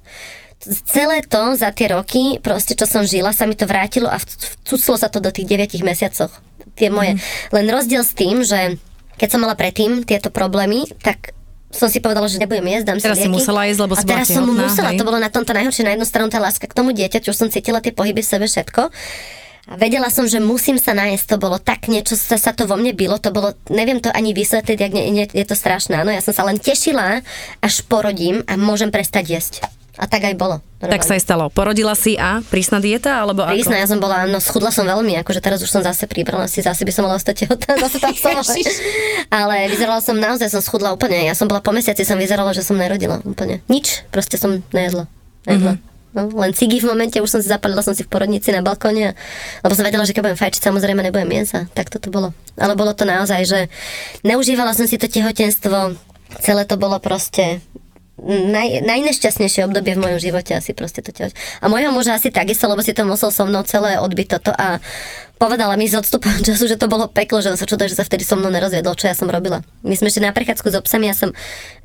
Celé to za tie roky, proste čo som žila, sa mi to vrátilo a vcuclo sa to do tých 9 mesiacoch. Tie moje. Mm-hmm. Len rozdiel s tým, že keď som mala predtým tieto problémy, tak som si povedala, že nebudem jesť, dám teraz si lieky. si musela jesť, lebo a teraz som mu musela, hej. to bolo na tomto najhoršie. Na jednu stranu tá láska k tomu dieťaťu, už som cítila tie pohyby sebe všetko. A vedela som, že musím sa nájsť, to bolo tak niečo, sa, sa to vo mne bylo, to bolo, neviem to ani vysvetliť, jak nie, nie, je to strašné, áno, ja som sa len tešila, až porodím a môžem prestať jesť. A tak aj bolo. Normálne. Tak sa aj stalo. Porodila si a prísna dieta, alebo ako? Prísna, ja som bola, no schudla som veľmi, akože teraz už som zase pribrala, si zase by som mala ostať tehotná, zase tam som. Ale vyzerala som naozaj, som schudla úplne. Ja som bola po mesiaci, som vyzerala, že som nerodila úplne. Nič, proste som nejedla. nejedla. Mm-hmm. No, len cigy v momente, už som si zapalila som si v porodnici na balkóne, lebo som vedela, že keď budem fajčiť, samozrejme nebudem jesť. Tak toto bolo. Ale bolo to naozaj, že neužívala som si to tehotenstvo, celé to bolo proste naj, najnešťastnejšie obdobie v mojom živote asi proste to tiež. A mojho muža asi takisto, lebo si to musel so mnou celé odbiť toto a povedala mi z odstupom času, že to bolo peklo, že on sa čuduje, že sa vtedy so mnou nerozviedol, čo ja som robila. My sme ešte na prechádzku s obsami, ja som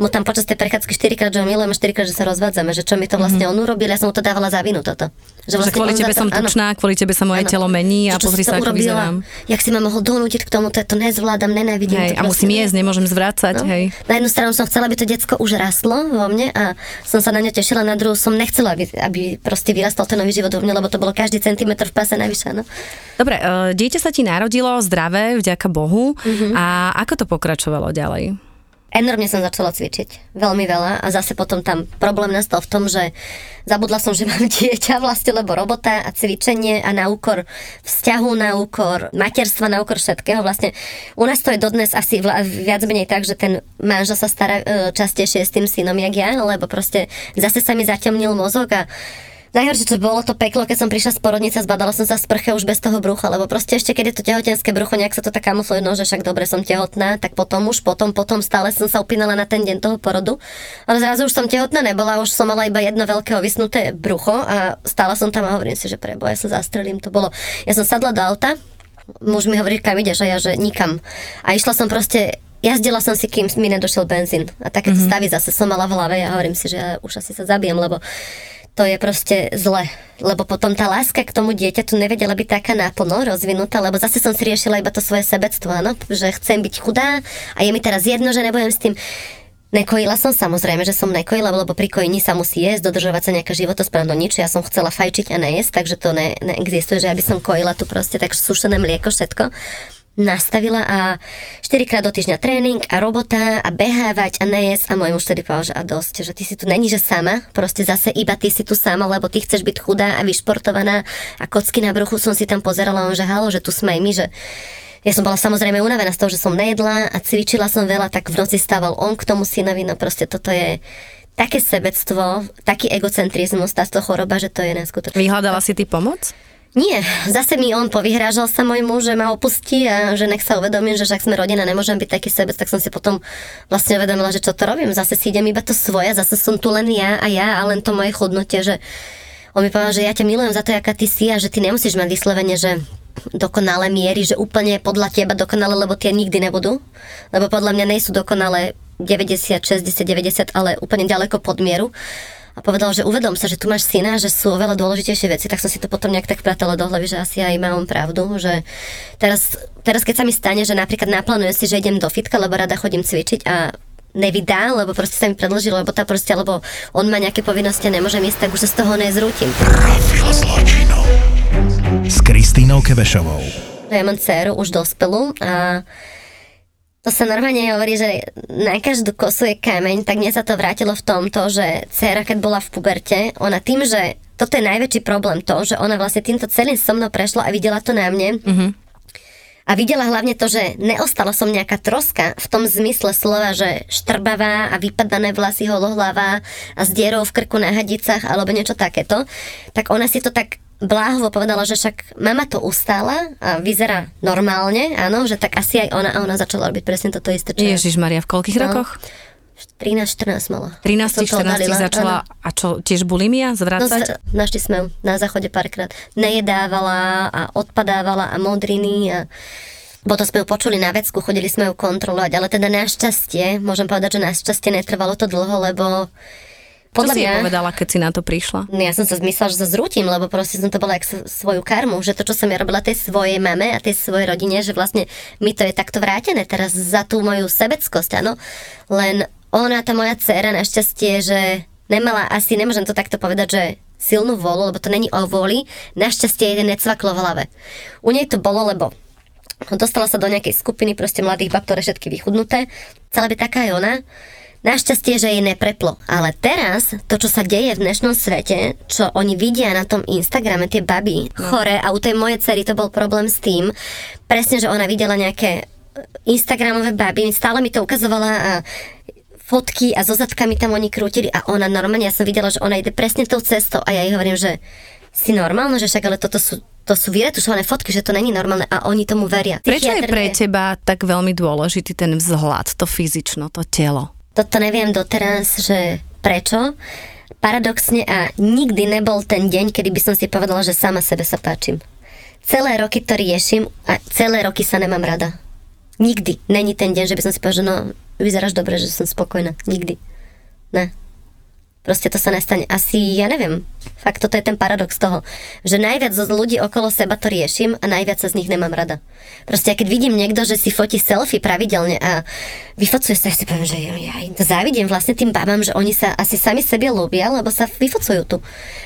mu tam počas tej prechádzky 4 krát, že ho milujem a 4 krát, že sa rozvádzame, že čo mi to vlastne mm-hmm. on urobil, ja som mu to dávala za vinu toto. Že, vlastne že kvôli tebe som tučná, kvôli tebe sa moje áno. telo mení a pozri sa, ako vyzerám. Jak si ma mohol donútiť k tomu, to, to nezvládam, nenávidím. Hej, to a musím jesť, nemôžem zvrácať. No. Hej. Na jednu stranu som chcela, aby to decko už rastlo vo mne a som sa na ňo tešila, na druhú som nechcela, aby, aby proste vyrastal ten nový život vo mne, lebo to bolo každý centimetr v pase navyše. No. Dobre, dieťa sa ti narodilo zdravé, vďaka Bohu. Mm-hmm. A ako to pokračovalo ďalej? Enormne som začala cvičiť, veľmi veľa a zase potom tam problém nastal v tom, že zabudla som, že mám dieťa vlastne, lebo robota a cvičenie a na úkor vzťahu, na úkor materstva, na úkor všetkého. Vlastne u nás to je dodnes asi viac menej tak, že ten manžel sa stará e, častejšie s tým synom, jak ja, lebo proste zase sa mi zatemnil mozog a Najhoršie, čo bolo to peklo, keď som prišla z porodnice, zbadala som sa z prche už bez toho brucha, lebo proste ešte keď je to tehotenské brucho, nejak sa to tak kamufluje, no, že však dobre som tehotná, tak potom už, potom, potom stále som sa upínala na ten deň toho porodu. Ale zrazu už som tehotná nebola, už som mala iba jedno veľké vysnuté brucho a stála som tam a hovorím si, že prebo, ja sa zastrelím, to bolo. Ja som sadla do auta, muž mi hovorí, kam ideš a ja, že nikam. A išla som proste jazdila som si, kým mi nedošiel benzín. A takéto mm-hmm. stavy zase som mala v hlave a hovorím si, že ja už asi sa zabijem, lebo to je proste zle. Lebo potom tá láska k tomu dieťaťu nevedela byť taká naplno rozvinutá, lebo zase som si riešila iba to svoje sebectvo, áno? že chcem byť chudá a je mi teraz jedno, že nebudem s tým Nekojila som, samozrejme, že som nekojila, lebo pri kojení sa musí jesť, dodržovať sa nejaká životosprávno nič. Ja som chcela fajčiť a nejesť, takže to ne, neexistuje, že aby som kojila tu proste tak sušené mlieko, všetko nastavila a 4 krát do týždňa tréning a robota a behávať a nejesť a môj muž tedy povedal, že a dosť, že ty si tu není, že sama, proste zase iba ty si tu sama, lebo ty chceš byť chudá a vyšportovaná a kocky na bruchu som si tam pozerala, on že halo, že tu sme my, že ja som bola samozrejme unavená z toho, že som nejedla a cvičila som veľa, tak v noci stával on k tomu synovi, no proste toto je také sebectvo, taký egocentrizmus, táto choroba, že to je neskutočné. Vyhľadala si ty pomoc? Nie, zase mi on povyhrážal sa môj muž, že ma opustí a že nech sa uvedomím, že však sme rodina, nemôžem byť taký sebec, tak som si potom vlastne uvedomila, že čo to robím, zase si idem iba to svoje, zase som tu len ja a ja a len to moje chodnotie, že on mi povedal, že ja ťa milujem za to, aká ty si a že ty nemusíš mať vyslovene, že dokonalé miery, že úplne podľa teba dokonale, lebo tie nikdy nebudú. Lebo podľa mňa nejsú dokonalé 90, 60, 90, ale úplne ďaleko pod mieru a povedal, že uvedom sa, že tu máš syna, že sú oveľa dôležitejšie veci, tak som si to potom nejak tak pratala do hlavy, že asi aj mám pravdu, že teraz, teraz keď sa mi stane, že napríklad naplánujem si, že idem do fitka, lebo rada chodím cvičiť a nevydá, lebo proste sa mi predložilo, lebo tá proste, lebo on má nejaké povinnosti a nemôže ísť, tak už sa z toho nezrútim. S Kristínou Kebešovou. Ja mám dceru už dospelú a to sa normálne hovorí, že na každú kosu je kameň, tak mne sa to vrátilo v tomto, že dcera, keď bola v puberte, ona tým, že toto je najväčší problém to, že ona vlastne týmto celým so mnou prešla a videla to na mne. Mm-hmm. A videla hlavne to, že neostala som nejaká troska v tom zmysle slova, že štrbavá a vypadané vlasy holohlavá a s dierou v krku na hadicách alebo niečo takéto. Tak ona si to tak bláhovo povedala, že však mama to ustála a vyzerá normálne, áno, že tak asi aj ona a ona začala robiť presne toto isté. Čo Ježiš Maria, v koľkých No. rokoch? 13-14 mala. 13 Som to 14 odhalila, začala, a čo, tiež bulimia No, zvrácať? z- našli sme na záchode párkrát. Nejedávala a odpadávala a modriny a potom sme ju počuli na vecku, chodili sme ju kontrolovať, ale teda našťastie, môžem povedať, že našťastie netrvalo to dlho, lebo Čo podľa si jej mňa... povedala, keď si na to prišla? No ja som sa zmyslela, že sa zrútim, lebo proste som to bola jak svoju karmu, že to, čo som ja robila tej svojej mame a tej svojej rodine, že vlastne mi to je takto vrátené teraz za tú moju sebeckosť, áno. Len ona, tá moja dcera, našťastie, že nemala asi, nemôžem to takto povedať, že silnú volu, lebo to není o voli, našťastie jeden necvaklo v hlave. U nej to bolo, lebo dostala sa do nejakej skupiny proste mladých bab, ktoré všetky vychudnuté. Chcela byť taká aj ona. Našťastie, že jej nepreplo. Ale teraz, to, čo sa deje v dnešnom svete, čo oni vidia na tom Instagrame, tie baby no. chore, a u tej mojej cery to bol problém s tým, presne, že ona videla nejaké Instagramové baby, stále mi to ukazovala a fotky a so zadkami tam oni krútili a ona normálne, ja som videla, že ona ide presne tou cestou a ja jej hovorím, že si normálna, že však ale toto sú, to sú vyretušované fotky, že to není normálne a oni tomu veria. Prečo je pre teba tak veľmi dôležitý ten vzhľad, to fyzično, to telo? Toto neviem doteraz, že prečo. Paradoxne a nikdy nebol ten deň, kedy by som si povedala, že sama sebe sa páčim. Celé roky to riešim a celé roky sa nemám rada. Nikdy. Není ten deň, že by som si povedala, že no, vyzeráš dobre, že som spokojná. Nikdy. Ne. Proste to sa nestane. Asi, ja neviem. Fakt, toto je ten paradox toho, že najviac z ľudí okolo seba to riešim a najviac sa z nich nemám rada. Proste, keď vidím niekto, že si fotí selfie pravidelne a vyfocuje sa, ja si poviem, že ja, ja závidím vlastne tým babám, že oni sa asi sami sebe ľúbia, lebo sa vyfocujú tu.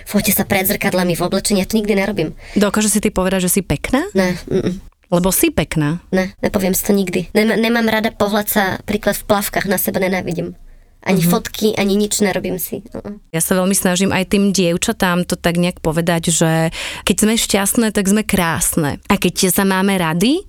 Fotia sa pred zrkadlami v oblečení, ja to nikdy nerobím. Dokáže si ty povedať, že si pekná? Ne, mm, Lebo si pekná. ne, nepoviem si to nikdy. Nem, nemám rada pohľad sa príklad v plavkách, na seba nenávidím. Ani Mhm. fotky, ani nič nerobím si. Uh-uh. Ja sa veľmi snažím aj tým dievčatám to tak nejak povedať, že keď sme šťastné, tak sme krásne. A keď sa máme rady,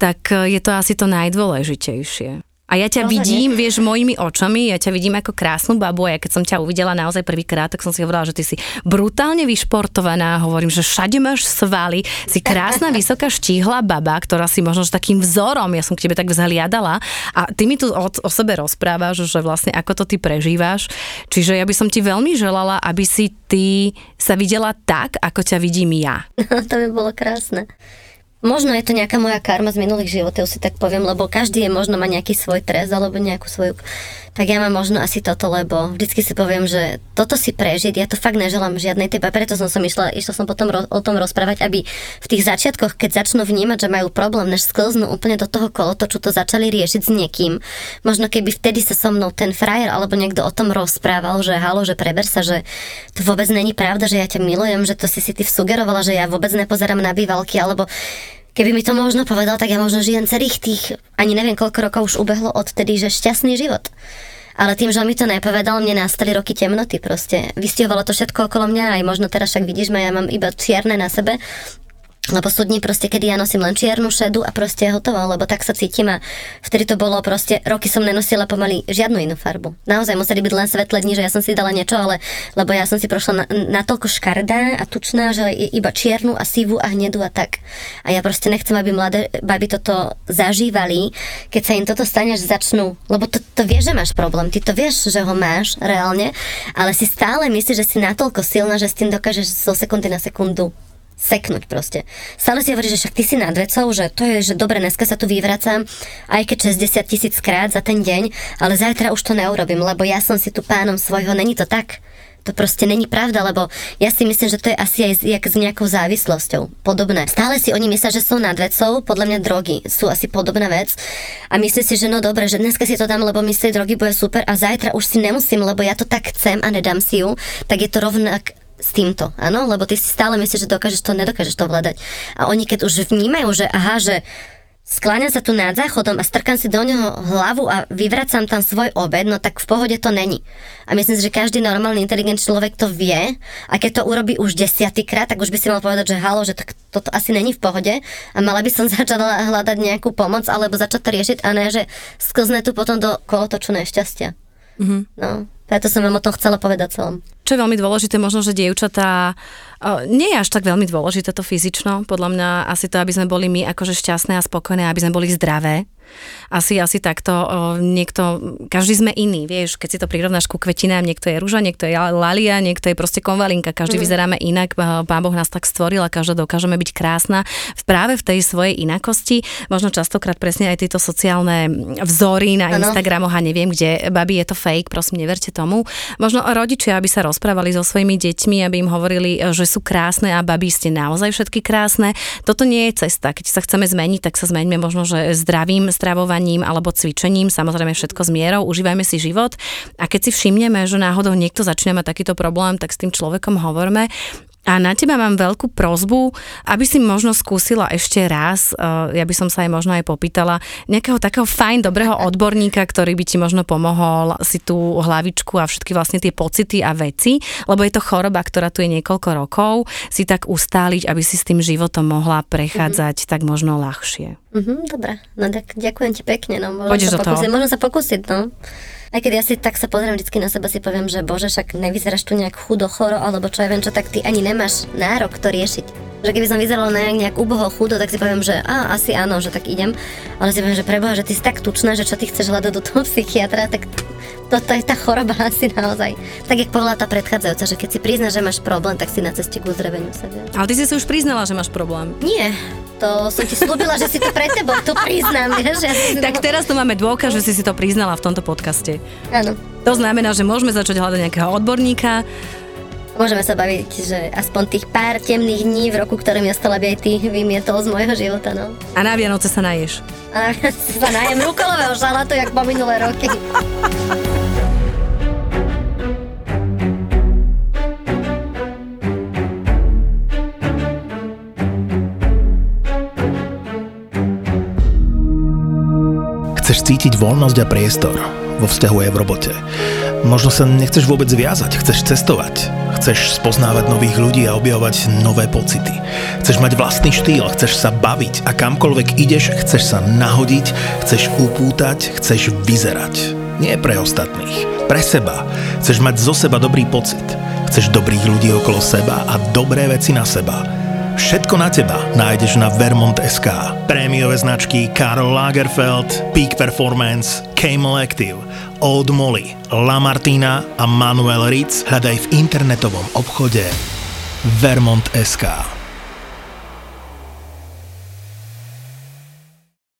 tak je to asi to najdôležitejšie. A ja ťa Rozhodne. vidím, vieš, mojimi očami, ja ťa vidím ako krásnu babu a ja keď som ťa uvidela naozaj prvýkrát, tak som si hovorila, že ty si brutálne vyšportovaná, hovorím, že všade máš svaly, si krásna, vysoká, štíhla baba, ktorá si možno že takým vzorom, ja som k tebe tak vzhliadala a ty mi tu o, o sebe rozprávaš, že vlastne ako to ty prežívaš, čiže ja by som ti veľmi želala, aby si ty sa videla tak, ako ťa vidím ja. to by bolo krásne. Možno je to nejaká moja karma z minulých životov, si tak poviem, lebo každý je možno má nejaký svoj trest alebo nejakú svoju... Tak ja mám možno asi toto, lebo vždycky si poviem, že toto si prežiť, ja to fakt neželám žiadnej tebe, preto som som išla, išla som potom ro- o tom rozprávať, aby v tých začiatkoch, keď začnú vnímať, že majú problém, než sklznú úplne do toho kolotoču, to začali riešiť s niekým. Možno keby vtedy sa so mnou ten frajer alebo niekto o tom rozprával, že halo, že preber sa, že to vôbec není pravda, že ja ťa milujem, že to si si ty sugerovala, že ja vôbec nepozerám na bývalky, alebo Keby mi to možno povedal, tak ja možno žijem celých tých, ani neviem koľko rokov už ubehlo odtedy, že šťastný život. Ale tým, že on mi to nepovedal, mne nastali roky temnoty proste. Vystihovalo to všetko okolo mňa, aj možno teraz však vidíš ma, ja mám iba čierne na sebe, lebo sú dní proste, kedy ja nosím len čiernu šedu a proste je hotovo, lebo tak sa cítim a vtedy to bolo proste, roky som nenosila pomaly žiadnu inú farbu. Naozaj museli byť len svetlé dni, že ja som si dala niečo, ale lebo ja som si prošla na, natoľko škardá a tučná, že iba čiernu a sivú a hnedu a tak. A ja proste nechcem, aby mladé baby toto zažívali, keď sa im toto stane, že začnú, lebo to, to vieš, že máš problém, ty to vieš, že ho máš reálne, ale si stále myslíš, že si natoľko silná, že s tým dokážeš zo sekundy na sekundu seknúť proste. Stále si hovorí, že však ty si nad vecou, že to je, že dobre, dneska sa tu vyvracam, aj keď 60 tisíc krát za ten deň, ale zajtra už to neurobím, lebo ja som si tu pánom svojho, není to tak. To proste není pravda, lebo ja si myslím, že to je asi aj jak s nejakou závislosťou. Podobné. Stále si oni myslia, že sú nad vecou, podľa mňa drogy sú asi podobná vec. A myslí si, že no dobre, že dneska si to dám, lebo tej drogy bude super a zajtra už si nemusím, lebo ja to tak chcem a nedám si ju, tak je to rovnak s týmto, áno? Lebo ty si stále myslíš, že dokážeš to, nedokážeš to vládať. A oni keď už vnímajú, že aha, že skláňam sa tu nad záchodom a strkám si do neho hlavu a vyvracam tam svoj obed, no tak v pohode to není. A myslím si, že každý normálny, inteligentný človek to vie a keď to urobí už desiatýkrát, tak už by si mal povedať, že halo, že tak toto asi není v pohode a mala by som začala hľadať nejakú pomoc alebo začať to riešiť a ne, že sklzne tu potom do kolotoču nešťastia. Mm-hmm. No, preto som vám o tom chcela povedať celom. Čo je veľmi dôležité, možno, že dievčatá, nie je až tak veľmi dôležité to fyzično, podľa mňa asi to, aby sme boli my akože šťastné a spokojné, aby sme boli zdravé asi, asi takto niekto, každý sme iný, vieš, keď si to prirovnáš ku kvetinám, niekto je rúža, niekto je lalia, niekto je proste konvalinka, každý mm. vyzeráme inak, pán Boh nás tak stvoril a každá dokážeme byť krásna práve v tej svojej inakosti, možno častokrát presne aj tieto sociálne vzory na ano. Instagramoch a neviem kde, babi je to fake, prosím, neverte tomu. Možno rodičia, aby sa rozprávali so svojimi deťmi, aby im hovorili, že sú krásne a babi ste naozaj všetky krásne. Toto nie je cesta. Keď sa chceme zmeniť, tak sa zmeňme možno, že zdravým stravovaním alebo cvičením, samozrejme všetko s mierou, užívajme si život a keď si všimneme, že náhodou niekto začne mať takýto problém, tak s tým človekom hovorme a na teba mám veľkú prozbu, aby si možno skúsila ešte raz, eh, ja by som sa aj možno aj popýtala, nejakého takého fajn, dobrého odborníka, ktorý by ti možno pomohol si tú hlavičku a všetky vlastne tie pocity a veci, lebo je to choroba, ktorá tu je niekoľko rokov, si tak ustáliť, aby si s tým životom mohla prechádzať mm-hmm. tak možno ľahšie. Mm-hmm, dobre, no tak ďakujem ti pekne, no možno sa, pokúsiť, možno sa pokúsiť, no. Aj keď ja si tak sa pozriem vždy na seba, si poviem, že bože, však nevyzeráš tu nejak chudo, choro, alebo čo ja viem čo, tak ty ani nemáš nárok to riešiť že keby som vyzerala nejak, nejak uboho chudo, tak si poviem, že á, asi áno, že tak idem. Ale si poviem, že preboha, že ty si tak tučná, že čo ty chceš hľadať do toho psychiatra, tak toto je tá choroba asi naozaj. Tak jak povedala tá predchádzajúca, že keď si priznáš, že máš problém, tak si na ceste k uzdraveniu sa Ale ty si si už priznala, že máš problém. Nie, to som ti slúbila, že si to pre tebou to priznám. Vieš, ja tak teraz tu máme dôkaz, že si si to priznala v tomto podcaste. Áno. To znamená, že môžeme začať hľadať nejakého odborníka, Môžeme sa baviť, že aspoň tých pár temných dní v roku, ktoré mi ostala, by aj ty vymietol z môjho života, no. A na Vianoce sa naješ. A na sa najem rukolového žalatu, jak po minulé roky. Cítiť voľnosť a priestor vo vzťahu aj v robote. Možno sa nechceš vôbec viazať, chceš cestovať, chceš spoznávať nových ľudí a objavovať nové pocity. Chceš mať vlastný štýl, chceš sa baviť a kamkoľvek ideš, chceš sa nahodiť, chceš upútať, chceš vyzerať. Nie pre ostatných, pre seba. Chceš mať zo seba dobrý pocit. Chceš dobrých ľudí okolo seba a dobré veci na seba. Všetko na teba nájdeš na Vermont.sk. Prémiové značky Karl Lagerfeld, Peak Performance, Camel Active – Old Molly, La Martina a Manuel Ritz hľadaj v internetovom obchode Vermont.sk.